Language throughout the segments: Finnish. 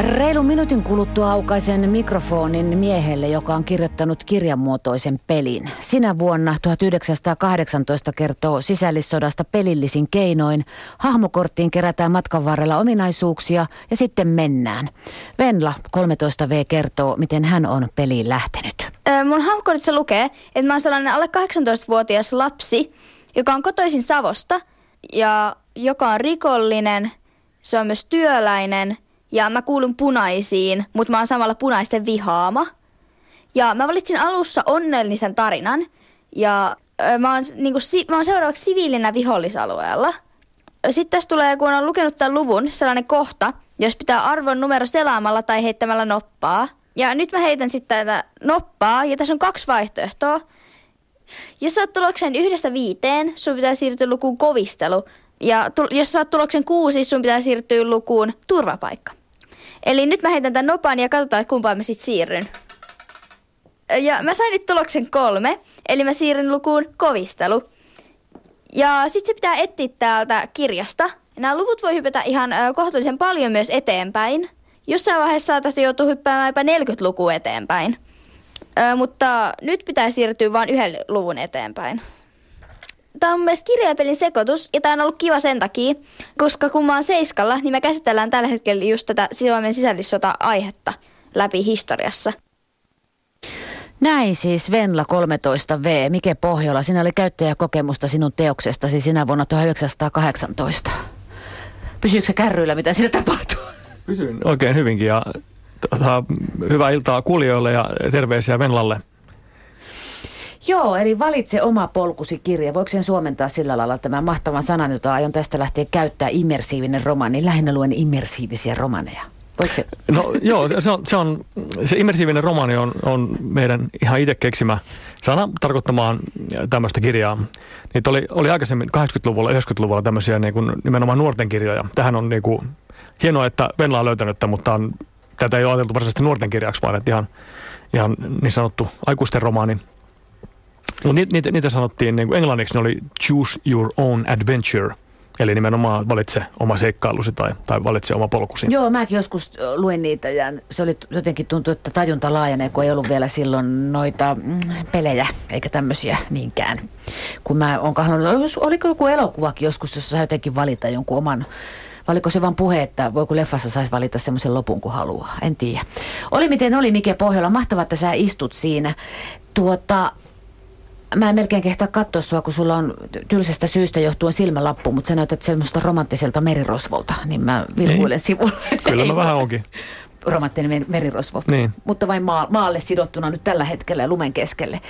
Reilun minuutin kuluttua aukaisen mikrofonin miehelle, joka on kirjoittanut kirjanmuotoisen pelin. Sinä vuonna 1918 kertoo sisällissodasta pelillisin keinoin. Hahmokorttiin kerätään matkan varrella ominaisuuksia ja sitten mennään. Venla 13V kertoo, miten hän on peliin lähtenyt. Öö, mun hahmokortissa lukee, että mä oon sellainen alle 18-vuotias lapsi, joka on kotoisin Savosta ja joka on rikollinen, se on myös työläinen – ja mä kuulun punaisiin, mutta mä oon samalla punaisten vihaama. Ja mä valitsin alussa onnellisen tarinan ja mä oon, niin kuin, mä oon seuraavaksi siviilinä vihollisalueella. Sitten tässä tulee, kun on lukenut tämän luvun, sellainen kohta, jos pitää arvon numero selaamalla tai heittämällä noppaa. Ja nyt mä heitän sitten tätä noppaa, ja tässä on kaksi vaihtoehtoa. Jos saat tuloksen yhdestä viiteen, sun pitää siirtyä lukuun kovistelu. Ja jos saat tuloksen kuusi, sun pitää siirtyä lukuun turvapaikka. Eli nyt mä heitän tämän nopan ja katsotaan, kumpaan mä sitten siirryn. Ja mä sain nyt tuloksen kolme, eli mä siirryn lukuun kovistelu. Ja sitten se pitää etsiä täältä kirjasta. Nämä luvut voi hypätä ihan kohtuullisen paljon myös eteenpäin. Jossain vaiheessa saataisiin joutua hyppäämään jopa 40 lukua eteenpäin. Ö, mutta nyt pitää siirtyä vain yhden luvun eteenpäin tämä on myös kirjapelin sekoitus ja tämä on ollut kiva sen takia, koska kun mä oon Seiskalla, niin me käsitellään tällä hetkellä just tätä Suomen sisällissota-aihetta läpi historiassa. Näin siis Venla 13V. Mike Pohjola, sinä oli käyttäjäkokemusta sinun teoksestasi sinä vuonna 1918. Pysyykö se kärryillä, mitä siinä tapahtuu? Pysyn oikein hyvinkin ja tota, hyvää iltaa kuulijoille ja terveisiä Venlalle. Joo, eli valitse oma polkusi kirja. Voiko sen suomentaa sillä lailla tämä mahtavan sanan, jota aion tästä lähteä käyttää, immersiivinen romani. Lähinnä luen immersiivisiä romaneja. Voiko se? No joo, se, on, se, on, se immersiivinen romani on, on meidän ihan itse keksimä sana tarkoittamaan tämmöistä kirjaa. Niitä oli, oli aikaisemmin 80-luvulla, 90-luvulla tämmöisiä niin kuin nimenomaan nuorten kirjoja. Tähän on niin kuin, hienoa, että Venla on löytänyt tämän, mutta on, tätä ei ole ajateltu varsinaisesti nuorten kirjaksi, vaan että ihan, ihan niin sanottu aikuisten romaani. Mutta niitä, niitä sanottiin, niin kuin englanniksi ne oli choose your own adventure. Eli nimenomaan valitse oma seikkailusi tai, tai valitse oma polkusi. Joo, mäkin joskus luin niitä ja se oli jotenkin tuntuu, että tajunta laajenee, kun ei ollut vielä silloin noita mm, pelejä eikä tämmöisiä niinkään. Kun mä oon kahlannut, oliko joku elokuvakin joskus, jossa saa jotenkin valita jonkun oman Valiko se vain puhe, että voiko leffassa saisi valita semmoisen lopun kuin haluaa? En tiedä. Oli miten oli, Mike Pohjola. Mahtavaa, että sä istut siinä. Tuota, Mä en melkein kehtaa katsoa sua, kun sulla on tylsästä syystä johtuen silmälappu, mutta sä näytät semmoista romanttiselta merirosvolta, niin mä vilkuilen niin. sivulle. Kyllä mä vähän onkin. Romanttinen merirosvo, niin. mutta vain maa, maalle sidottuna nyt tällä hetkellä lumen keskelle.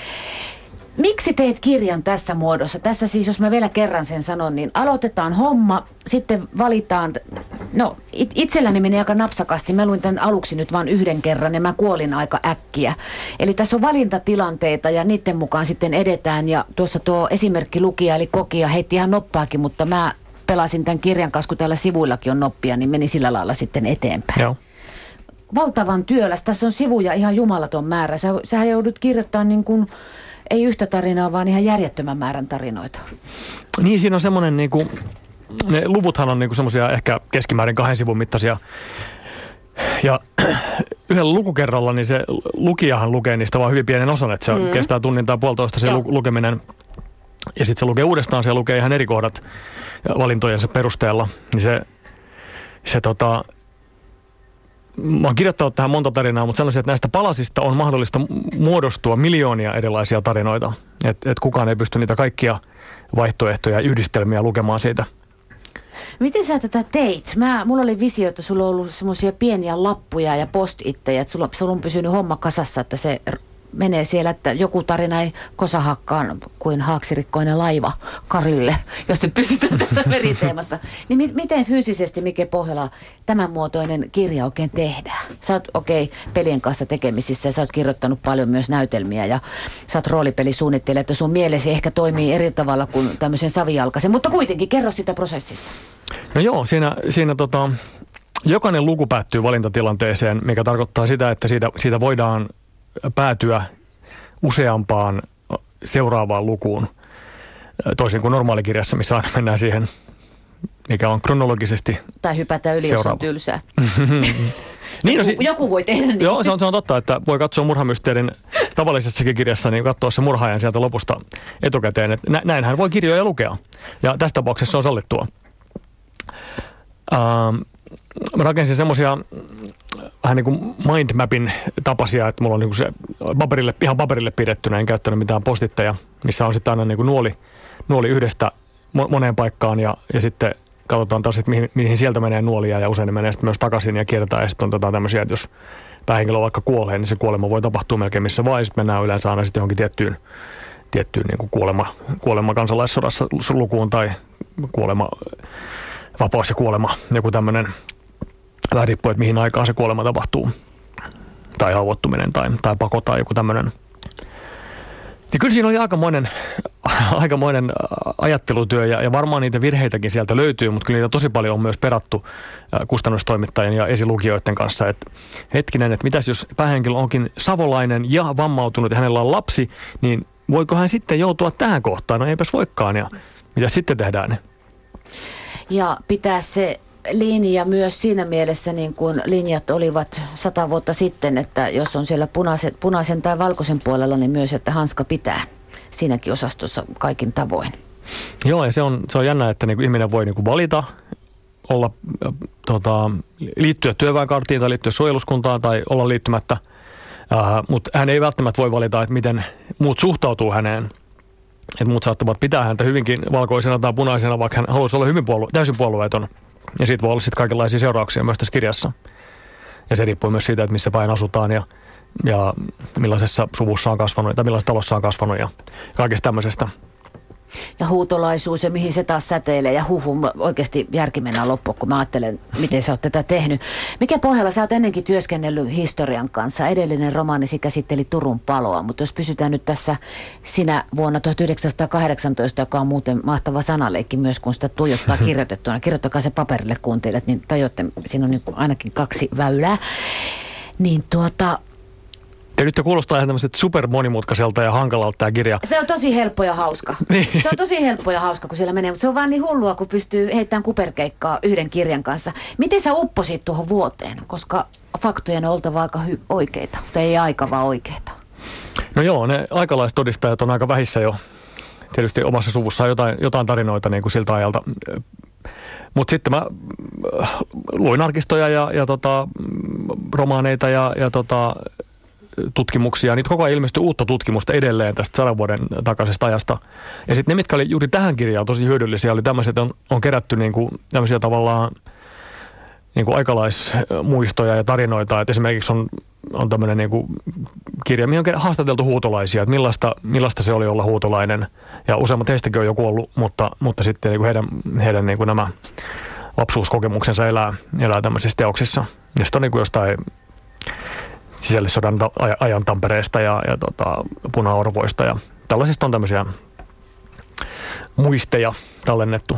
Miksi teet kirjan tässä muodossa? Tässä siis, jos mä vielä kerran sen sanon, niin aloitetaan homma, sitten valitaan, no it, itselläni meni aika napsakasti. Mä luin tämän aluksi nyt vain yhden kerran ja mä kuolin aika äkkiä. Eli tässä on valintatilanteita ja niiden mukaan sitten edetään. Ja tuossa tuo esimerkki lukija eli kokija heitti ihan noppaakin, mutta mä pelasin tämän kirjan kanssa, kun täällä sivuillakin on noppia, niin meni sillä lailla sitten eteenpäin. Joo valtavan työläs. Tässä on sivuja ihan jumalaton määrä. Sä, sähän joudut kirjoittamaan niin kuin ei yhtä tarinaa, vaan ihan järjettömän määrän tarinoita. Niin, siinä on semmoinen, niin kuin, ne luvuthan on niin semmoisia ehkä keskimäärin kahden sivun mittaisia. Ja yhdellä lukukerralla niin se lukijahan lukee niistä vaan hyvin pienen osan, että se mm. kestää tunnin tai puolitoista se Joo. lukeminen. Ja sitten se lukee uudestaan, se lukee ihan eri kohdat valintojensa perusteella. Niin se, se tota, mä oon kirjoittanut tähän monta tarinaa, mutta sanoisin, että näistä palasista on mahdollista muodostua miljoonia erilaisia tarinoita. Että et kukaan ei pysty niitä kaikkia vaihtoehtoja ja yhdistelmiä lukemaan siitä. Miten sä tätä teit? Mä, mulla oli visio, että sulla on ollut semmoisia pieniä lappuja ja post-itteja, että sulla, sulla on pysynyt homma kasassa, että se menee siellä, että joku tarina ei kosahakkaan kuin haaksirikkoinen laiva Karille, jos nyt pysytään tässä meriteemassa. Niin mi- miten fyysisesti, Mike Pohjola, tämän muotoinen kirja oikein tehdään? Sä oot okei okay, pelien kanssa tekemisissä ja sä oot kirjoittanut paljon myös näytelmiä ja sä oot roolipelisuunnittelija, että sun mielesi ehkä toimii eri tavalla kuin tämmöisen savijalkaisen, mutta kuitenkin kerro sitä prosessista. No joo, siinä, siinä tota, jokainen luku päättyy valintatilanteeseen, mikä tarkoittaa sitä, että siitä, siitä voidaan päätyä useampaan seuraavaan lukuun, toisin kuin normaalikirjassa, missä aina mennään siihen, mikä on kronologisesti Tai hypätä yli, seuraava. jos on tylsää. Niin, no joku, si- joku voi tehdä niin. Joo, se on, se on totta, että voi katsoa murhamysteerin tavallisessakin kirjassa, niin katsoa se murhaajan sieltä lopusta etukäteen. Että nä- näinhän voi kirjoja lukea. Ja tässä tapauksessa se on sallittua. Ähm, mä rakensin semmoisia vähän niin kuin mindmapin tapaisia, että mulla on niin kuin se paperille, ihan paperille pidettynä, en käyttänyt mitään postitteja, missä on sitten aina niin kuin nuoli, nuoli yhdestä mo- moneen paikkaan ja, ja sitten katsotaan taas, että mihin, mihin sieltä menee nuolia ja usein ne menee sitten myös takaisin ja kierretään ja sitten on tota tämmöisiä, että jos päähenkilö vaikka kuolee, niin se kuolema voi tapahtua melkein missä vaan ja sitten mennään yleensä aina sitten johonkin tiettyyn, tiettyyn niin kuin kuolema, kuolema kansalaissodassa lukuun tai kuolema, vapaus ja kuolema, joku tämmöinen vähän riippuu, että mihin aikaan se kuolema tapahtuu. Tai haavoittuminen tai, tai pako tai joku tämmöinen. Niin kyllä siinä oli aikamoinen, aikamoinen ajattelutyö ja, ja varmaan niitä virheitäkin sieltä löytyy, mutta kyllä niitä tosi paljon on myös perattu kustannustoimittajien ja esilukijoiden kanssa. Et hetkinen, että mitäs jos päähenkilö onkin savolainen ja vammautunut ja hänellä on lapsi, niin voiko hän sitten joutua tähän kohtaan? No eipäs voikaan ja mitä sitten tehdään? Ja pitää se linja myös siinä mielessä, niin kuin linjat olivat sata vuotta sitten, että jos on siellä punaisen, punaisen tai valkoisen puolella, niin myös, että hanska pitää siinäkin osastossa kaikin tavoin. Joo, ja se on, se on jännä, että niin kuin ihminen voi niin kuin valita olla, tota, liittyä työväenkarttiin tai liittyä suojeluskuntaan tai olla liittymättä, äh, mutta hän ei välttämättä voi valita, että miten muut suhtautuu häneen. Että muut saattavat pitää häntä hyvinkin valkoisena tai punaisena, vaikka hän haluaisi olla hyvin puolue- täysin puolueeton. Ja siitä voi olla sitten kaikenlaisia seurauksia myös tässä kirjassa. Ja se riippuu myös siitä, että missä päin asutaan ja, ja millaisessa suvussa on kasvanut tai millaisessa talossa on kasvanut ja kaikesta tämmöisestä. Ja huutolaisuus ja mihin se taas säteilee ja huhu, oikeasti järki mennään loppuun, kun mä ajattelen, miten sä oot tätä tehnyt. Mikä pohjalla sä oot ennenkin työskennellyt historian kanssa? Edellinen romaanisi käsitteli Turun paloa, mutta jos pysytään nyt tässä sinä vuonna 1918, joka on muuten mahtava sanaleikki myös, kun sitä tuijottaa kirjoitettuna. Kirjoittakaa se paperille kuuntelijat, niin tajuatte, siinä on niin ainakin kaksi väylää. Niin tuota, Ja nyt kuulostaa ihan tämmöiset super monimutkaiselta ja hankalalta tämä kirja. Se on tosi helppo ja hauska. Niin. Se on tosi helppo ja hauska, kun siellä menee, mutta se on vaan niin hullua, kun pystyy heittämään kuperkeikkaa yhden kirjan kanssa. Miten sä upposit tuohon vuoteen? Koska faktojen on oltava aika hy- oikeita, tai ei aika vaan oikeita. No joo, ne aikalaistodistajat on aika vähissä jo. Tietysti omassa suvussa on jotain, jotain tarinoita niin kuin siltä ajalta. Mutta sitten mä äh, luin arkistoja ja, ja tota, mm, romaaneita ja, ja tota, tutkimuksia. Niitä koko ajan ilmestyi uutta tutkimusta edelleen tästä sadan vuoden takaisesta ajasta. Ja sitten ne, mitkä oli juuri tähän kirjaan tosi hyödyllisiä, oli tämmöiset, on, on kerätty niin kuin, tämmöisiä tavallaan niin kuin aikalaismuistoja ja tarinoita. Että esimerkiksi on, on tämmöinen niin kuin kirja, mihin on haastateltu huutolaisia, että millaista, millaista se oli olla huutolainen. Ja useimmat heistäkin on jo kuollut, mutta, mutta sitten niin kuin heidän, heidän niin kuin nämä lapsuuskokemuksensa elää, elää tämmöisissä teoksissa. Ja sitten on niin kuin jostain sisällissodan ajan Tampereesta ja, ja tota, punaorvoista ja tällaisista on tämmöisiä muisteja tallennettu.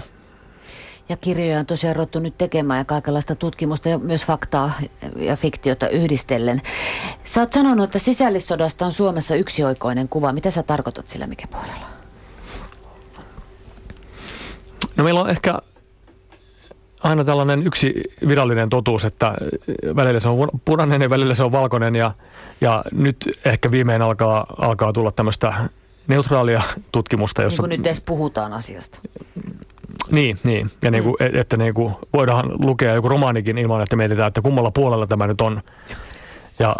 Ja kirjoja on tosiaan ruvettu nyt tekemään ja kaikenlaista tutkimusta ja myös faktaa ja fiktiota yhdistellen. Sä oot sanonut, että sisällissodasta on Suomessa yksioikoinen kuva. Mitä sä tarkoitat sillä mikä pohjalla? No meillä on ehkä aina tällainen yksi virallinen totuus, että välillä se on punainen ja välillä se on valkoinen ja, ja nyt ehkä viimein alkaa, alkaa tulla tämmöistä neutraalia tutkimusta, Niin jossa... kuin nyt edes puhutaan asiasta. Niin, niin. ja niin kuin, mm. että niin kuin voidaan lukea joku romaanikin ilman, että mietitään, että kummalla puolella tämä nyt on. Ja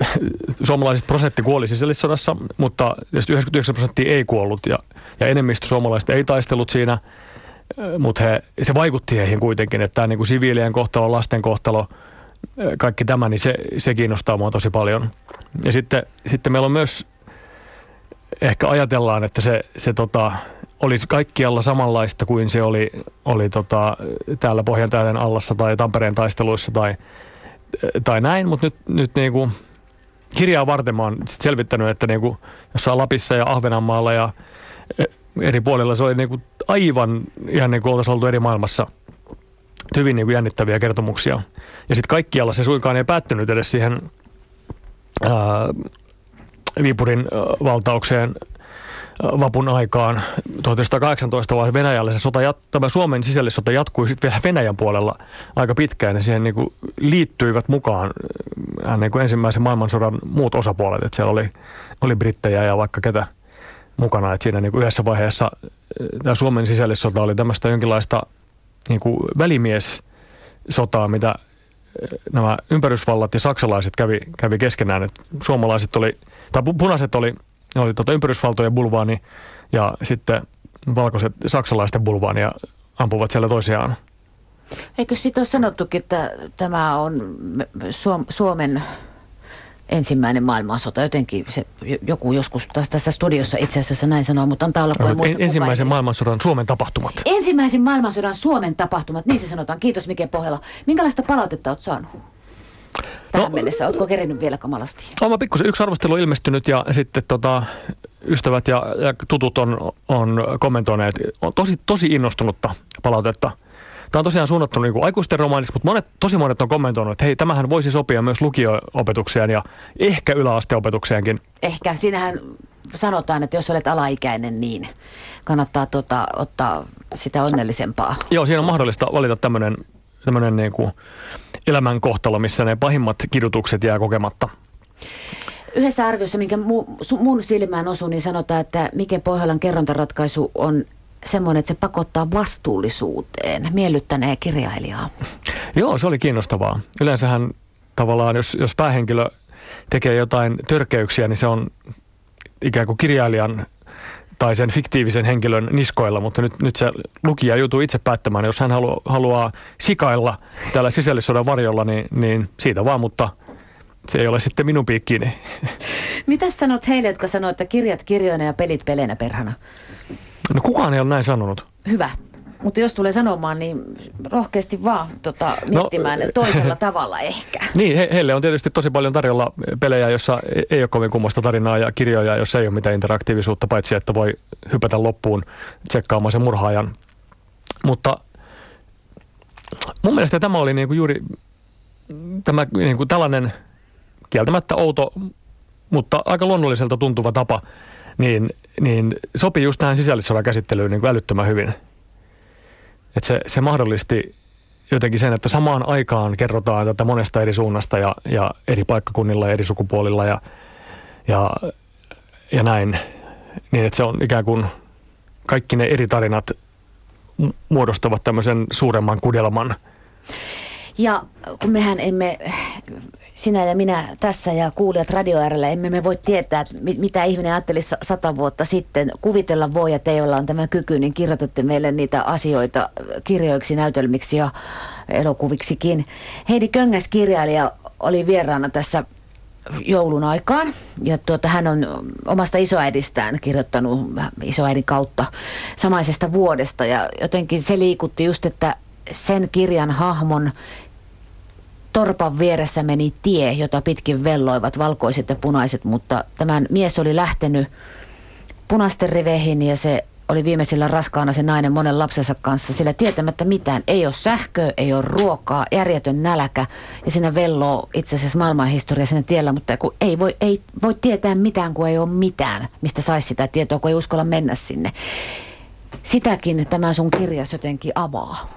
suomalaiset prosentti kuoli sisällissodassa, mutta 99 prosenttia ei kuollut ja, ja enemmistö suomalaisista ei taistellut siinä, mutta se vaikutti heihin kuitenkin, että tämä niin kuin siviilien kohtalo, lasten kohtalo, kaikki tämä, niin se, se kiinnostaa mua tosi paljon. Ja sitten, sitten meillä on myös, ehkä ajatellaan, että se, se tota, olisi kaikkialla samanlaista kuin se oli, oli tota, täällä Pohjantähden allassa tai Tampereen taisteluissa tai, tai näin, mutta nyt, nyt niin kuin kirjaa varten mä oon sit selvittänyt, että niin kuin jossain Lapissa ja Ahvenanmaalla ja eri puolilla se oli niin kuin aivan ihan niin kuin oltaisiin oltu eri maailmassa hyvin niin kuin jännittäviä kertomuksia. Ja sitten kaikkialla se suinkaan ei päättynyt edes siihen ää, Viipurin valtaukseen vapun aikaan 1918, vaan Venäjällä se sota, tämä Suomen sisällissota jatkui sitten vielä Venäjän puolella aika pitkään ja siihen niin kuin liittyivät mukaan niin kuin ensimmäisen maailmansodan muut osapuolet, että siellä oli, oli brittejä ja vaikka ketä mukana, että siinä niin kuin yhdessä vaiheessa tämä Suomen sisällissota oli tämmöistä jonkinlaista niin kuin välimies-sotaa, mitä äh, nämä ympärysvallat ja saksalaiset kävi, kävi keskenään. että suomalaiset oli, tai punaiset oli oli tota ympärysvaltojen bulvaani ja sitten valkoiset saksalaisten bulvaani ja ampuvat siellä toisiaan. Eikö siitä ole sanottukin, että tämä on Suomen ensimmäinen maailmansota. Jotenkin se, joku joskus taas tässä studiossa itse asiassa näin sanoo, mutta antaa olla, kun muista, Ensimmäisen maailmansodan Suomen tapahtumat. Ensimmäisen maailmansodan Suomen tapahtumat, niin se sanotaan. Kiitos Mike Pohjala. Minkälaista palautetta olet saanut? tähän no, mennessä? Oletko kerinyt vielä kamalasti? Olen pikkusen. Yksi arvostelu on ilmestynyt ja sitten tota, ystävät ja, ja tutut on, on kommentoineet on tosi, tosi innostunutta palautetta. Tämä on tosiaan suunnattu niin kuin aikuisten romaaniksi, mutta monet, tosi monet on kommentoinut, että hei, tämähän voisi sopia myös lukio-opetukseen ja ehkä yläasteopetukseenkin. Ehkä. Siinähän sanotaan, että jos olet alaikäinen, niin kannattaa tota, ottaa sitä onnellisempaa. Joo, siinä on mahdollista valita tämmöinen tämmöinen niin kuin elämän kohtalo, missä ne pahimmat kidutukset jää kokematta. Yhdessä arviossa, minkä mun silmään osuu, niin sanotaan, että Mike Pohjolan kerrontaratkaisu on semmoinen, että se pakottaa vastuullisuuteen, miellyttäneen kirjailijaa. Joo, se oli kiinnostavaa. Yleensähän tavallaan, jos, jos päähenkilö tekee jotain törkeyksiä, niin se on ikään kuin kirjailijan tai sen fiktiivisen henkilön niskoilla, mutta nyt, nyt se lukija joutuu itse päättämään. Jos hän halu, haluaa sikailla tällä sisällissodan varjolla, niin, niin siitä vaan, mutta se ei ole sitten minun piikkiini. Mitä sanot heille, jotka sanoo, että kirjat kirjoina ja pelit peleinä perhana? No kukaan ei ole näin sanonut. Hyvä. Mutta jos tulee sanomaan, niin rohkeasti vaan tota, miettimään no, toisella tavalla ehkä. Niin, he, heille on tietysti tosi paljon tarjolla pelejä, jossa ei ole kovin kummoista tarinaa ja kirjoja, jossa ei ole mitään interaktiivisuutta, paitsi että voi hypätä loppuun tsekkaamaan sen murhaajan. Mutta mun mielestä tämä oli niinku juuri tämä niinku tällainen kieltämättä outo, mutta aika luonnolliselta tuntuva tapa, niin, niin sopii just tähän sisällissodan käsittelyyn niin kuin älyttömän hyvin – että se, se mahdollisti jotenkin sen, että samaan aikaan kerrotaan tätä monesta eri suunnasta ja, ja eri paikkakunnilla ja eri sukupuolilla ja, ja, ja näin. Niin, että se on ikään kuin kaikki ne eri tarinat muodostavat tämmöisen suuremman kudelman. Ja kun mehän emme sinä ja minä tässä ja kuulijat radio emme me voi tietää, mitä ihminen ajatteli sata vuotta sitten. Kuvitella voi, että teillä on tämä kyky, niin kirjoitatte meille niitä asioita kirjoiksi, näytelmiksi ja elokuviksikin. Heidi Köngäs kirjailija oli vieraana tässä joulun aikaan. Ja tuota, hän on omasta isoäidistään kirjoittanut isoäidin kautta samaisesta vuodesta. Ja jotenkin se liikutti just, että sen kirjan hahmon torpan vieressä meni tie, jota pitkin velloivat valkoiset ja punaiset, mutta tämän mies oli lähtenyt punaisten riveihin ja se oli viimeisillä raskaana se nainen monen lapsensa kanssa, sillä tietämättä mitään. Ei ole sähköä, ei ole ruokaa, järjetön näläkä ja siinä velloo itse asiassa maailmanhistoria siinä tiellä, mutta kun ei voi, ei voi tietää mitään, kun ei ole mitään, mistä saisi sitä tietoa, kun ei uskalla mennä sinne. Sitäkin tämä sun kirjas jotenkin avaa,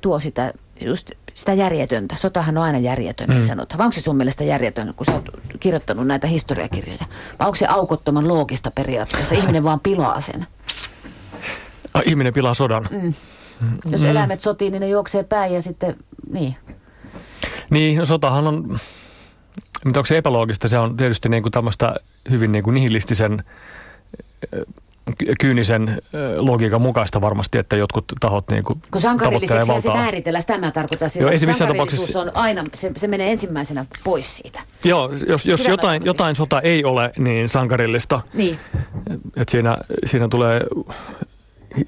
tuo sitä just sitä järjetöntä. Sotahan on aina järjetön, niin mm. sanotaan. Vai onko se sun mielestä järjetön, kun sä oot kirjoittanut näitä historiakirjoja? Vai onko se aukottoman loogista periaatteessa? Ihminen vaan pilaa sen. A, ihminen pilaa sodan. Mm. Jos mm. eläimet sotii, niin ne juoksee päin ja sitten, niin. Niin, no sotahan on, mutta onko se epäloogista? Se on tietysti niin kuin tämmöistä hyvin niin kuin nihilistisen kyynisen logiikan mukaista varmasti, että jotkut tahot niin kuin Kun sankarilliseksi se määritellä, sitä mä tarkoitan. Joo, ei se missään tapauksessa... on aina, se, se menee ensimmäisenä pois siitä. Joo, jos, jos jotain, jotain sota ei ole, niin sankarillista. Niin. Et siinä, siinä tulee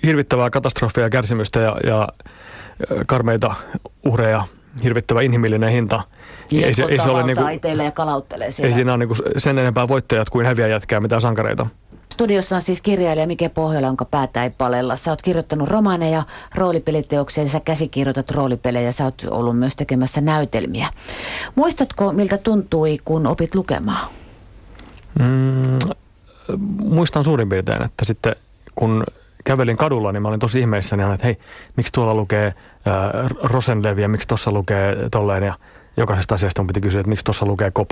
hirvittävää katastrofia ja kärsimystä ja, ja karmeita uhreja, hirvittävä inhimillinen hinta. Niin, ei se, ei se ole niin kuin, ja kalauttelee siellä. Ei siinä ole niin kuin sen enempää voittajat kuin häviäjätkään mitään sankareita. Studiossa on siis kirjailija Mike Pohjola, jonka päätä ei palella. Sä oot kirjoittanut romaaneja, roolipeliteoksia, ja sä käsikirjoitat roolipelejä, sä oot ollut myös tekemässä näytelmiä. Muistatko, miltä tuntui, kun opit lukemaan? Mm, muistan suurin piirtein, että sitten kun kävelin kadulla, niin mä olin tosi ihmeissäni, että hei, miksi tuolla lukee äh, Rosenlevi ja miksi tuossa lukee tolleen ja jokaisesta asiasta mun piti kysyä, että miksi tuossa lukee KOP.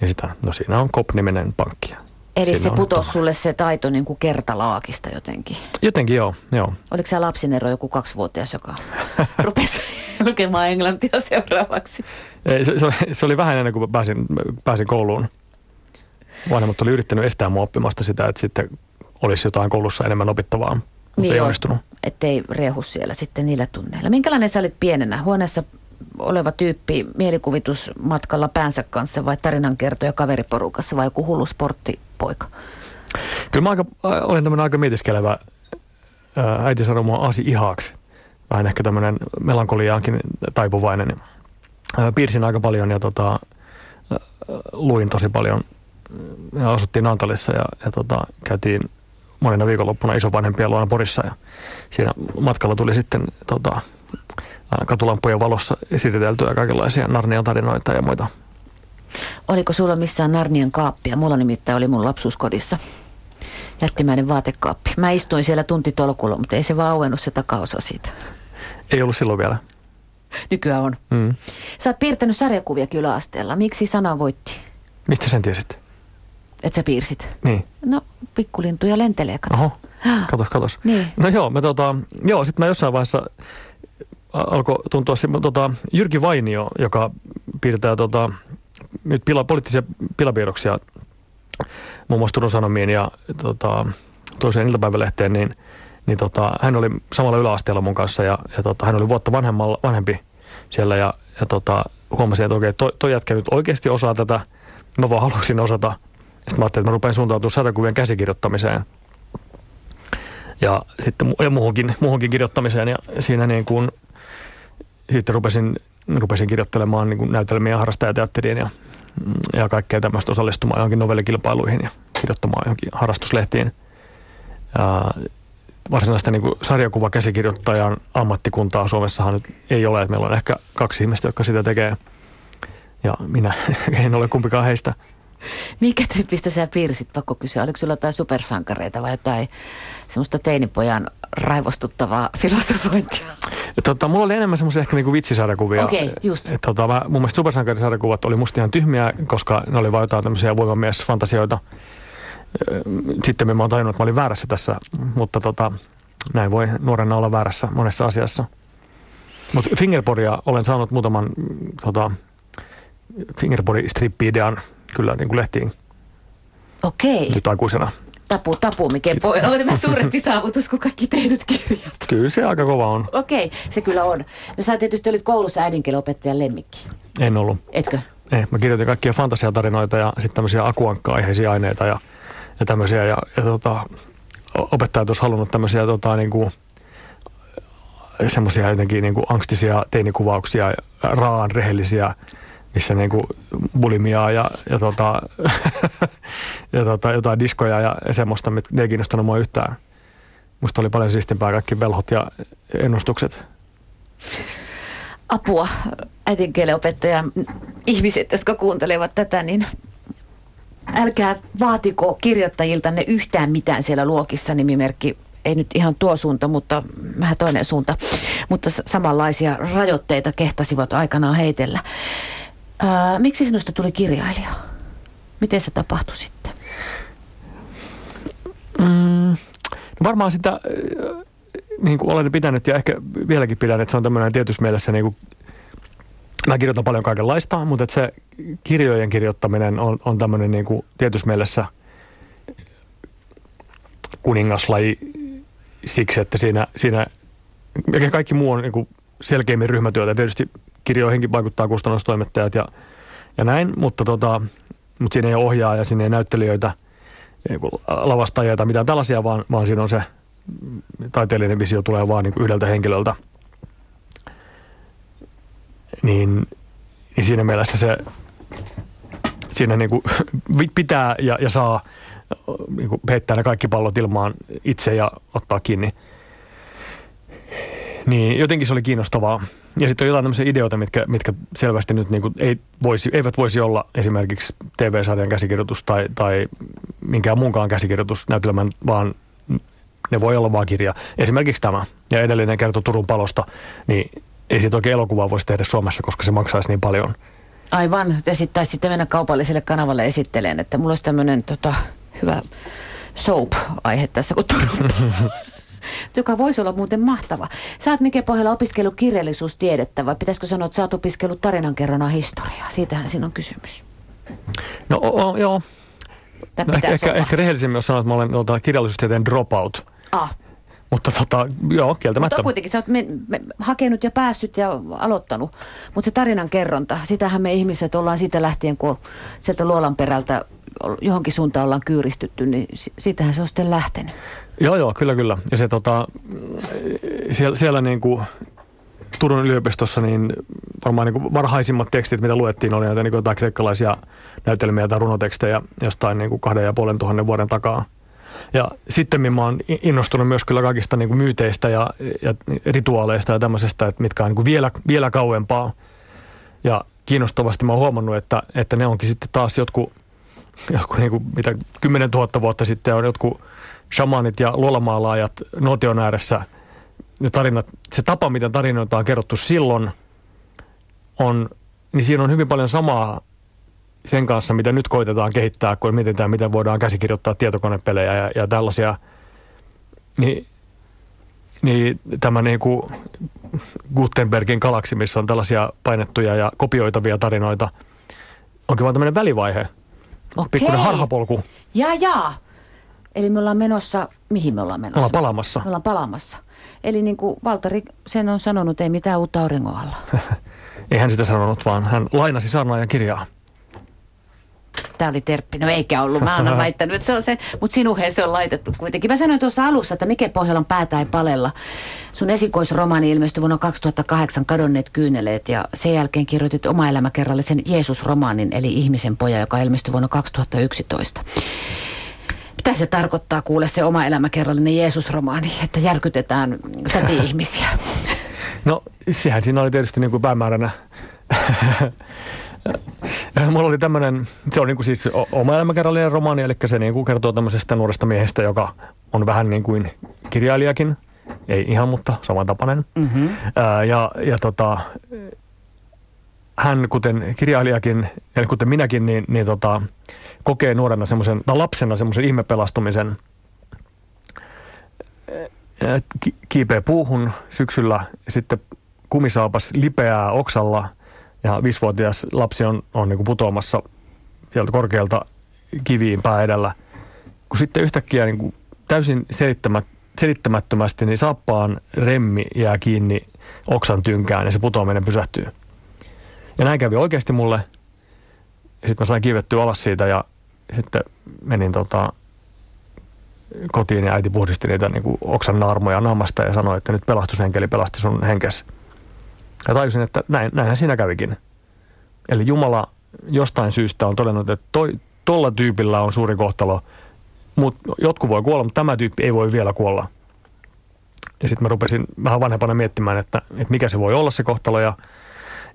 Ja sitä, no siinä on KOP-niminen pankki. Eli se putosi sulle se taito niin kuin kertalaakista jotenkin. Jotenkin joo, joo. Oliko se lapsinero joku kaksivuotias, joka rupesi lukemaan englantia seuraavaksi? Ei, Se, se, oli, se oli vähän ennen kuin pääsin, pääsin kouluun. Vanhemmat oli yrittänyt estää mua oppimasta sitä, että sitten olisi jotain koulussa enemmän opittavaa, mutta niin ei onnistunut. Ettei rehu siellä sitten niillä tunneilla. Minkälainen sä olit pienenä? Huoneessa oleva tyyppi mielikuvitusmatkalla päänsä kanssa vai tarinankertoja kaveriporukassa vai joku hullu sporttipoika? Kyllä mä aika, ä, olen tämmöinen aika mietiskelevä, ää, äiti sanoi mua asi ihaaksi. Vähän ehkä tämmöinen melankoliaankin taipuvainen. Ää, Piirsin aika paljon ja tota, luin tosi paljon. Ja asuttiin Naantalissa ja, ja tota, käytiin monena viikonloppuna isovanhempien luona Porissa ja siinä matkalla tuli sitten tota, katulampujen valossa esiteltyä kaikenlaisia Narnian tarinoita ja muita. Oliko sulla missään Narnian kaappia? Mulla nimittäin oli mun lapsuuskodissa. Jättimäinen vaatekaappi. Mä istuin siellä tuntitolkulla, mutta ei se vaan auennut se takaosa siitä. Ei ollut silloin vielä. Nykyään on. Mm. Sä oot piirtänyt sarjakuviakin yläasteella. Miksi sana voitti? Mistä sen tiesit? Et sä piirsit? Niin. No, pikkulintuja lentelee, kato. Oho, katos, katos. Niin. No joo, mä tota, joo, sitten mä jossain vaiheessa alkoi tuntua, tota, Jyrki Vainio, joka piirtää tota, nyt pila, poliittisia pilapiirroksia muun muassa Turun Sanomiin ja tota, toiseen iltapäivälehteen, niin, niin tota, hän oli samalla yläasteella mun kanssa ja, ja tota, hän oli vuotta vanhemmalla, vanhempi siellä ja, ja tota, huomasin, että okei, toi, toi jätkä nyt oikeasti osaa tätä, mä vaan halusin osata. Sitten mä ajattelin, että mä rupean suuntautumaan sarjakuvien käsikirjoittamiseen ja sitten ja muuhunkin, muuhunkin kirjoittamiseen ja siinä niin kuin, sitten rupesin, rupesin kirjoittelemaan niin näytelmiä harrastajateatteriin ja, ja kaikkea tämmöistä osallistumaan johonkin novellikilpailuihin ja kirjoittamaan johonkin harrastuslehtiin. Ja varsinaista niin sarjakuvakäsikirjoittajan ammattikuntaa Suomessahan nyt ei ole, että meillä on ehkä kaksi ihmistä, jotka sitä tekee ja minä en ole kumpikaan heistä. Mikä tyyppistä sä piirsit, pakko kysyä? Oliko sulla jotain supersankareita vai jotain semmoista teinipojan raivostuttavaa filosofointia? Tota, mulla oli enemmän semmoisia ehkä niinku vitsisarjakuvia. Okei, just. Et, tota, mä, mun mielestä supersankarisarjakuvat oli musta ihan tyhmiä, koska ne oli vain jotain tämmöisiä voimamiesfantasioita. Sitten mä oon tajunnut, että mä olin väärässä tässä, mutta tota, näin voi nuorena olla väärässä monessa asiassa. Mutta Fingerboardia olen saanut muutaman tota, Fingerboard-strippi-idean kyllä niin kuin lehtiin Okei. nyt aikuisena. Tapu, tapu, mikä voi olla tämä suurempi saavutus kuin kaikki tehdyt kirjat. Kyllä se aika kova on. Okei, se kyllä on. No sä tietysti olit koulussa äidinkielenopettajan lemmikki, En ollut. etkö? Ei, mä kirjoitin kaikkia fantasiatarinoita ja sitten tämmöisiä akuankka-aiheisia aineita ja, ja tämmöisiä. Ja, ja tota, opettajat olisi halunnut tämmöisiä tota, niin kuin, semmoisia jotenkin niin kuin angstisia teinikuvauksia, raan rehellisiä, missä niin kuin bulimiaa ja, ja, tota, ja tota, jotain diskoja ja, semmoista, mitkä ei kiinnostanut mua yhtään. Musta oli paljon siistimpää kaikki velhot ja ennustukset. Apua, äidinkielenopettajan ihmiset, jotka kuuntelevat tätä, niin älkää vaatiko kirjoittajiltanne yhtään mitään siellä luokissa, nimimerkki ei nyt ihan tuo suunta, mutta vähän toinen suunta. Mutta samanlaisia rajoitteita kehtasivat aikanaan heitellä. Ää, miksi sinusta tuli kirjailija? Miten se tapahtui sitten? Mm, no varmaan sitä niin kuin olen pitänyt ja ehkä vieläkin pidän, että se on tämmöinen tietyssä mielessä niin kuin, mä kirjoitan paljon kaikenlaista, mutta että se kirjojen kirjoittaminen on, on tämmöinen niin kuin tietyssä mielessä kuningaslaji siksi, että siinä, siinä kaikki muu on niin kuin selkeämmin ryhmätyötä. Tietysti kirjoihinkin vaikuttaa kustannustoimittajat ja, ja näin, mutta, tota, mutta siinä ei ole ohjaaja, siinä ei näyttelijöitä, lavastajia tai mitään tällaisia, vaan, vaan siinä on se taiteellinen visio tulee vaan niin yhdeltä henkilöltä. Niin, niin siinä mielessä se siinä niin kuin pitää ja, ja saa niin kuin heittää ne kaikki pallot ilmaan itse ja ottaa kiinni. Niin jotenkin se oli kiinnostavaa. Ja sitten on jotain tämmöisiä ideoita, mitkä, mitkä selvästi nyt niin kuin ei voisi, eivät voisi olla esimerkiksi TV-sarjan käsikirjoitus tai, tai minkään muunkaan käsikirjoitusnäytelmän, vaan ne voi olla vaan kirja. Esimerkiksi tämä ja edellinen kertoo Turun palosta, niin ei siitä oikein elokuvaa voisi tehdä Suomessa, koska se maksaisi niin paljon. Aivan, ja sitten sitten mennä kaupalliselle kanavalle esitteleen, että mulla olisi tämmöinen tota, hyvä soap-aihe tässä, kun Turun joka voisi olla muuten mahtava. Sä oot Mike Pohjalla opiskellut kirjallisuustiedettä vai pitäisikö sanoa, että sä oot opiskellut tarinankerronnan historiaa? Siitähän siinä on kysymys. No o, joo. No, ehkä, ehkä, ehkä rehellisemmin, jos sanot, että mä olen tuota, kirjallisuustieteen dropout. Ah. Mutta tota, joo, kieltämättä. Mutta kuitenkin sä oot me, me, hakenut ja päässyt ja aloittanut. Mutta se tarinan kerronta, sitähän me ihmiset ollaan siitä lähtien, kun sieltä luolan perältä johonkin suuntaan ollaan kyyristytty, niin siitähän se on sitten lähtenyt. Joo, joo, kyllä, kyllä. Ja se tota, siellä, siellä niin kuin Turun yliopistossa niin varmaan niin kuin varhaisimmat tekstit, mitä luettiin, oli näitä niin jotain kreikkalaisia näytelmiä tai runotekstejä jostain niin kuin kahden ja puolen tuhannen vuoden takaa. Ja sitten mä oon innostunut myös kyllä kaikista niin kuin myyteistä ja, ja rituaaleista ja tämmöisestä, että mitkä on niin kuin vielä, vielä kauempaa. Ja kiinnostavasti mä oon huomannut, että, että ne onkin sitten taas jotkut, jotkut niin kuin, mitä 10 000 vuotta sitten on jotkut shamanit ja luolamaalaajat nuotion ääressä ne tarinat, se tapa, miten tarinoita on kerrottu silloin, on, niin siinä on hyvin paljon samaa sen kanssa, mitä nyt koitetaan kehittää, kun mietitään, miten voidaan käsikirjoittaa tietokonepelejä ja, ja tällaisia. Niin, niin tämä niin kuin Gutenbergin galaksi, missä on tällaisia painettuja ja kopioitavia tarinoita, onkin vain tämmöinen välivaihe. Okei. Pikkuinen harhapolku. Ja jaa. Eli me ollaan menossa, mihin me ollaan menossa? Me ollaan palaamassa. Me ollaan palaamassa. Eli niin kuin Valtari sen on sanonut, ei mitään uutta auringon alla. ei hän sitä sanonut, vaan hän lainasi saarnaajan kirjaa. Tämä oli terppi. No eikä ollut. Mä annan väittänyt, että se on se. Mutta sinuheen se on laitettu kuitenkin. Mä sanoin tuossa alussa, että Mike Pohjolan päätä ei palella. Sun esikoisromaani ilmestyi vuonna 2008 Kadonneet kyyneleet ja sen jälkeen kirjoitit oma elämäkerrallisen Jeesus-romaanin eli Ihmisen poja, joka ilmestyi vuonna 2011. Mitä se tarkoittaa kuule se oma elämäkerrallinen Jeesus-romaani, että järkytetään täti ihmisiä? No sehän siinä oli tietysti niin kuin päämääränä. Mulla oli tämmöinen, se on niin kuin siis oma elämäkerrallinen romaani, eli se niin kuin kertoo tämmöisestä nuoresta miehestä, joka on vähän niin kuin kirjailijakin. Ei ihan, mutta samantapainen. Mm-hmm. Ja, ja tota, hän, kuten kirjailijakin, eli kuten minäkin, niin, niin tota, kokee nuorena semmoisen, tai lapsena semmoisen ihmepelastumisen. Kiipeä puuhun syksyllä ja sitten kumisaapas lipeää oksalla ja viisivuotias lapsi on, on niin kuin putoamassa sieltä korkealta kiviin pää edellä. Kun sitten yhtäkkiä niin kuin täysin selittämät, selittämättömästi, niin saappaan remmi jää kiinni oksan tynkään ja se putoaminen pysähtyy. Ja näin kävi oikeasti mulle. Sitten mä sain kiivettyä alas siitä ja sitten menin tota, kotiin ja äiti puhdisti niitä niin kuin oksan naarmoja naamasta ja sanoi, että nyt pelastusenkeli pelasti sun henkes. Ja tajusin, että näin, näinhän siinä kävikin. Eli Jumala jostain syystä on todennut, että toi, tolla tyypillä on suuri kohtalo, mutta jotkut voi kuolla, mutta tämä tyyppi ei voi vielä kuolla. Ja sitten mä rupesin vähän vanhempana miettimään, että, että mikä se voi olla se kohtalo ja,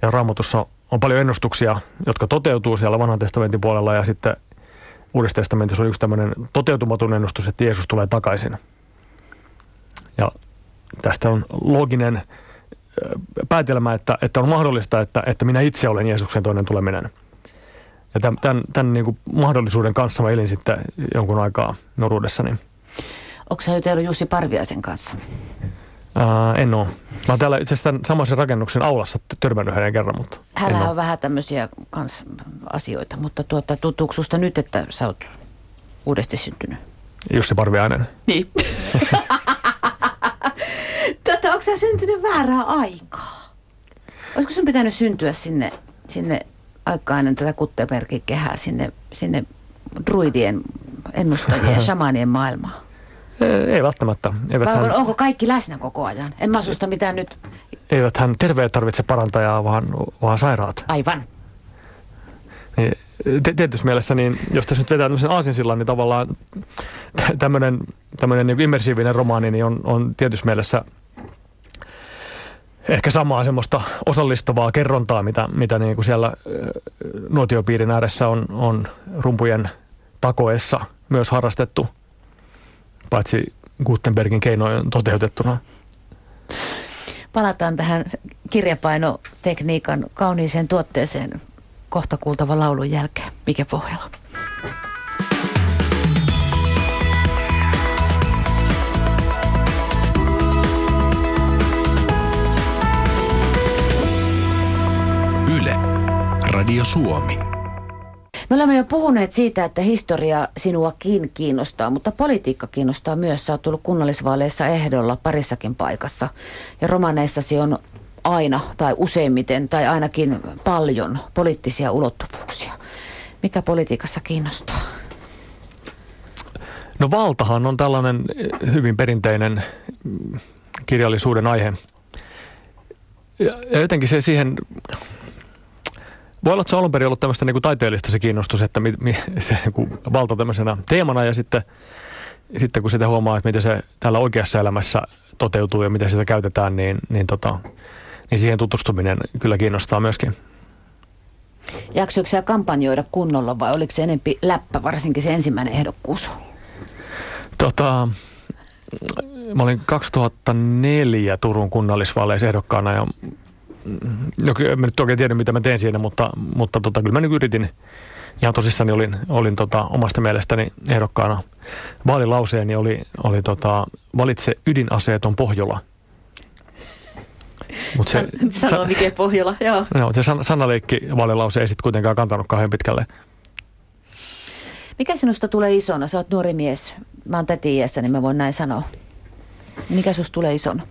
ja raamatussa on paljon ennustuksia, jotka toteutuu siellä vanhan testamentin puolella ja sitten Uudessa testamentissa on yksi tämmöinen toteutumaton ennustus, että Jeesus tulee takaisin. Ja tästä on looginen päätelmä, että, että on mahdollista, että, että minä itse olen Jeesuksen toinen tuleminen. Ja tämän, tämän, tämän niin kuin mahdollisuuden kanssa mä elin sitten jonkun aikaa nuoruudessani. Onko sä jutellut Jussi Parviaisen kanssa? Ää, en ole. Mä oon täällä itse asiassa samaisen rakennuksen aulassa törmännyt hänen kerran, mutta Hänellä on vähän tämmöisiä kans asioita, mutta tuota, tuntuuko susta nyt, että sä oot uudesti syntynyt? Jussi Parviainen. Niin. Tätä, onko sä syntynyt väärää aikaa? Olisiko sun pitänyt syntyä sinne, sinne aikaa ennen tätä Kuttebergin kehää, sinne, sinne druidien, ennustajien ja shamanien maailmaan? Ei välttämättä. Eivät Vai hän, onko kaikki läsnä koko ajan? En mä susta mitään nyt. Eivät hän terveet tarvitse parantajaa, vaan, vaan sairaat. Aivan. Niin, tietysti mielessä, niin jos tässä nyt vetää tämmöisen aasinsillan, niin tavallaan tämmöinen, tämmöinen niin immersiivinen romaani niin on, on tietysti mielessä ehkä samaa semmoista osallistavaa kerrontaa, mitä, mitä niin kuin siellä nuotiopiirin ääressä on, on rumpujen takoessa myös harrastettu, paitsi Gutenbergin keinoin toteutettuna. Palataan tähän kirjapainotekniikan kauniiseen tuotteeseen kohta kuultava laulun jälkeen. Mikä pohjalla? Radio Suomi. Me olemme jo puhuneet siitä, että historia sinuakin kiinnostaa, mutta politiikka kiinnostaa myös. Sä oot tullut kunnallisvaaleissa ehdolla parissakin paikassa. Ja romaneissasi on aina tai useimmiten tai ainakin paljon poliittisia ulottuvuuksia. Mikä politiikassa kiinnostaa? No valtahan on tällainen hyvin perinteinen kirjallisuuden aihe. Ja jotenkin se siihen voi olla, että se on alun perin ollut tämmöistä niin kuin taiteellista se kiinnostus, että mi, mi, se niin valta tämmöisenä teemana ja sitten, sitten kun sitä huomaa, että miten se täällä oikeassa elämässä toteutuu ja miten sitä käytetään, niin, niin, tota, niin siihen tutustuminen kyllä kiinnostaa myöskin. Jaksoiko sä kampanjoida kunnolla vai oliko se enempi läppä, varsinkin se ensimmäinen ehdokkuus? Tota, mä olin 2004 Turun kunnallisvaaleissa ehdokkaana ja no mä nyt oikein tiedä mitä mä teen siinä, mutta, mutta tota, kyllä mä nyt yritin ihan tosissani olin, olin tota, omasta mielestäni ehdokkaana. Vaalilauseeni oli, oli tota, valitse ydinaseeton Pohjola. Mut se, San, sano mikä Pohjola, joo. joo se san, sanaleikki vaalilause ei sitten kuitenkaan kantanut kauhean pitkälle. Mikä sinusta tulee isona? Sä oot nuori mies. Mä oon täti iässä, niin mä voin näin sanoa. Mikä susta tulee isona?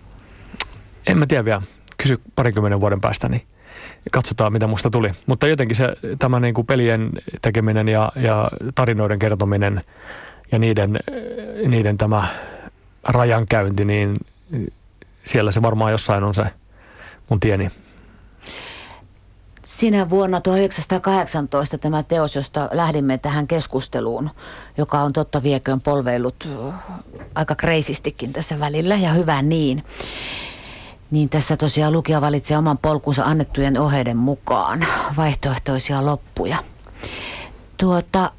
En mä tiedä vielä kysy parikymmenen vuoden päästä, niin katsotaan mitä musta tuli. Mutta jotenkin se, tämä niin kuin pelien tekeminen ja, ja tarinoiden kertominen ja niiden, niiden tämä rajankäynti, niin siellä se varmaan jossain on se mun tieni. Sinä vuonna 1918 tämä teos, josta lähdimme tähän keskusteluun, joka on totta vieköön polveillut aika kreisistikin tässä välillä ja hyvä niin. Niin tässä tosiaan lukija valitsee oman polkunsa annettujen ohjeiden mukaan vaihtoehtoisia loppuja. Tuota,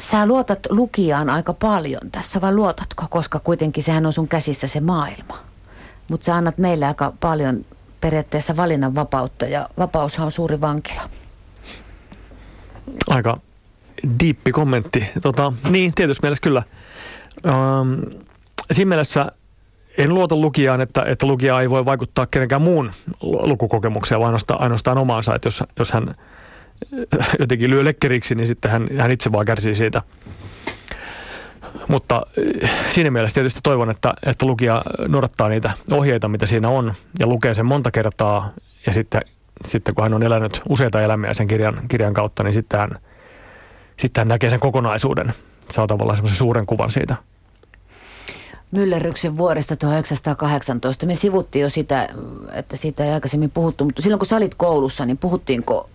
sä luotat lukijaan aika paljon tässä, vai luotatko? Koska kuitenkin sehän on sun käsissä se maailma. Mutta sä annat meille aika paljon periaatteessa valinnanvapautta ja vapaushan on suuri vankila. Aika diippi kommentti. Tota, niin, tietysti mielessä kyllä. Um, siinä mielessä en luota lukijaan, että, että lukija ei voi vaikuttaa kenenkään muun lukukokemukseen, vaan ainoastaan, ainoastaan omaansa. Että jos, jos hän jotenkin lyö lekkeriksi, niin sitten hän, hän itse vaan kärsii siitä. Mutta eh, siinä mielessä tietysti toivon, että, että lukija noudattaa niitä ohjeita, mitä siinä on, ja lukee sen monta kertaa, ja sitten, sitten kun hän on elänyt useita elämiä sen kirjan, kirjan kautta, niin sitten hän, sitten hän näkee sen kokonaisuuden. Saa tavallaan semmoisen suuren kuvan siitä – Myllerryksen vuodesta 1918. Me sivuttiin jo sitä, että siitä ei aikaisemmin puhuttu, mutta silloin kun sä olit koulussa, niin puhuttiinko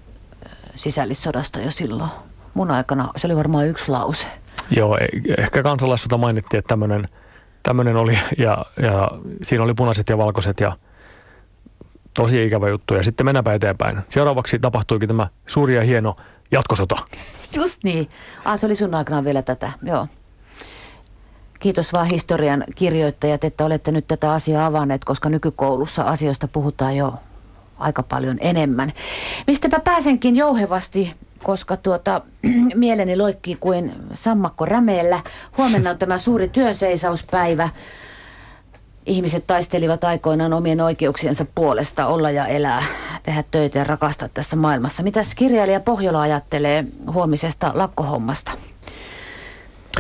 äh, sisällissodasta jo silloin? Mun aikana se oli varmaan yksi lause. Joo, e- ehkä kansalaissota mainittiin, että tämmöinen tämmöinen oli ja, ja siinä oli punaiset ja valkoiset ja tosi ikävä juttu. Ja sitten mennäänpä eteenpäin. Seuraavaksi tapahtuikin tämä suuri ja hieno jatkosota. Just niin. Ah, se oli sun aikana vielä tätä, joo. Kiitos vaan historian kirjoittajat, että olette nyt tätä asiaa avanneet, koska nykykoulussa asioista puhutaan jo aika paljon enemmän. Mistäpä pääsenkin jouhevasti, koska tuota, mieleni loikkii kuin sammakko rämeellä. Huomenna on tämä suuri työnseisauspäivä. Ihmiset taistelivat aikoinaan omien oikeuksiensa puolesta olla ja elää, tehdä töitä ja rakastaa tässä maailmassa. Mitäs kirjailija Pohjola ajattelee huomisesta lakkohommasta?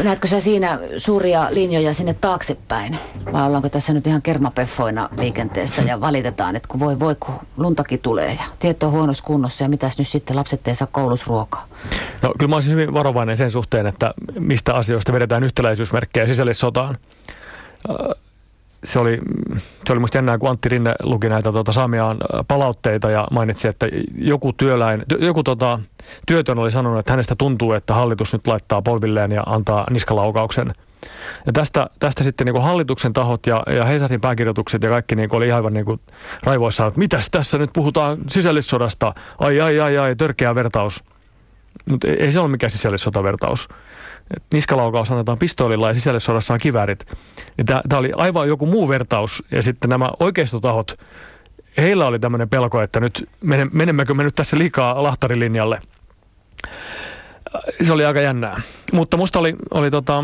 Näetkö sä siinä suuria linjoja sinne taaksepäin? Vai ollaanko tässä nyt ihan kermapeffoina liikenteessä ja valitetaan, että kun voi voi, kun luntakin tulee ja tieto on huonossa kunnossa ja mitäs nyt sitten lapset ei saa koulussa ruokaa? No kyllä mä olisin hyvin varovainen sen suhteen, että mistä asioista vedetään yhtäläisyysmerkkejä sisällissotaan se oli, se oli musta jännää, kun Antti Rinne luki näitä tuota, saamiaan palautteita ja mainitsi, että joku, työläin, joku tota, työtön oli sanonut, että hänestä tuntuu, että hallitus nyt laittaa polvilleen ja antaa niskalaukauksen. Ja tästä, tästä sitten niin kuin hallituksen tahot ja, ja Hesarin pääkirjoitukset ja kaikki niin oli aivan niin kuin raivoissaan, että mitäs tässä nyt puhutaan sisällissodasta, ai ai ai ai, törkeä vertaus. Mutta ei, ei se ole mikään sisällissotavertaus. Niskalaukaus annetaan pistoolilla ja sisällissodassa on kiväärit. Tämä oli aivan joku muu vertaus. Ja sitten nämä oikeistotahot, heillä oli tämmöinen pelko, että nyt menemmekö me nyt tässä liikaa lahtarilinjalle. Se oli aika jännää. Mutta musta oli, oli tota,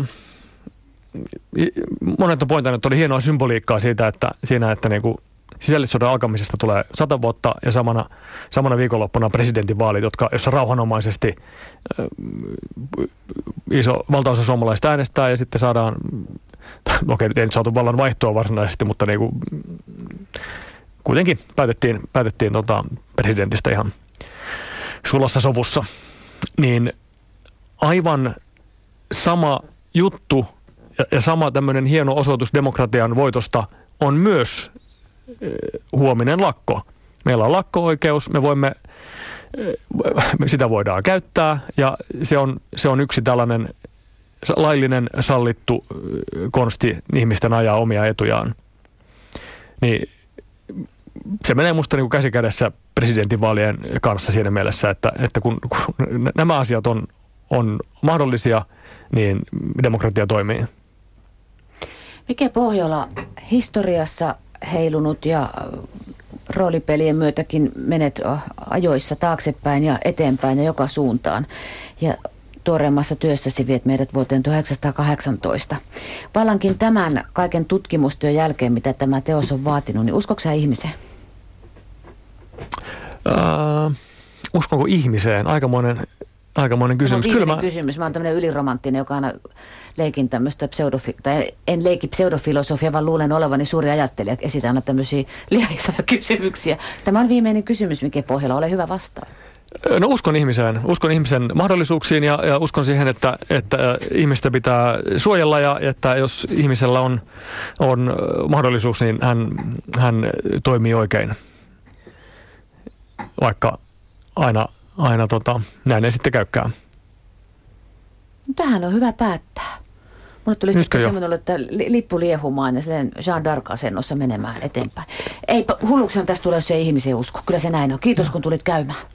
monet on pointannut, että oli hienoa symboliikkaa siitä, että siinä, että niinku sisällissodan alkamisesta tulee sata vuotta ja samana, samana viikonloppuna presidentinvaalit, jotka, jossa rauhanomaisesti äh, iso valtaosa suomalaista äänestää ja sitten saadaan, okei okay, ei nyt saatu vallan vaihtoa varsinaisesti, mutta niin kuin, kuitenkin päätettiin, päätettiin tota presidentistä ihan sulassa sovussa, niin aivan sama juttu ja, ja sama tämmöinen hieno osoitus demokratian voitosta on myös huominen lakko. Meillä on lakko-oikeus, me voimme, sitä voidaan käyttää ja se on, se on yksi tällainen laillinen sallittu konsti ihmisten ajaa omia etujaan. Niin se menee musta niin käsikädessä presidentinvaalien kanssa siinä mielessä, että, että kun, kun nämä asiat on, on mahdollisia, niin demokratia toimii. Mikä Pohjola historiassa heilunut ja roolipelien myötäkin menet ajoissa taaksepäin ja eteenpäin ja joka suuntaan. Ja tuoreemmassa työssäsi viet meidät vuoteen 1918. Vallankin tämän kaiken tutkimustyön jälkeen, mitä tämä teos on vaatinut, niin uskoksa ihmiseen? Uh, uskonko ihmiseen? Aikamoinen Aikamoinen kysymys. Kyllä mä... kysymys. Mä oon tämmöinen yliromanttinen, joka aina leikin tämmöistä pseudofi- tai en leiki pseudofilosofia, vaan luulen olevani suuri ajattelija. Esitän aina tämmöisiä liiallisella kysymyksiä. Tämä on viimeinen kysymys, mikä pohjalla ole hyvä vastaan. No uskon ihmiseen. Uskon ihmisen mahdollisuuksiin ja, ja uskon siihen, että, että ihmistä pitää suojella ja että jos ihmisellä on, on mahdollisuus, niin hän, hän toimii oikein. Vaikka aina aina tota, näin ei sitten käykään. No, tähän on hyvä päättää. Mulle tuli sitten semmoinen, että lippu liehumaan ja sen Jean d'Arc-asennossa menemään eteenpäin. Ei, hulluksihan tästä tulee, jos ei ihmisiä usko. Kyllä se näin on. Kiitos, no. kun tulit käymään.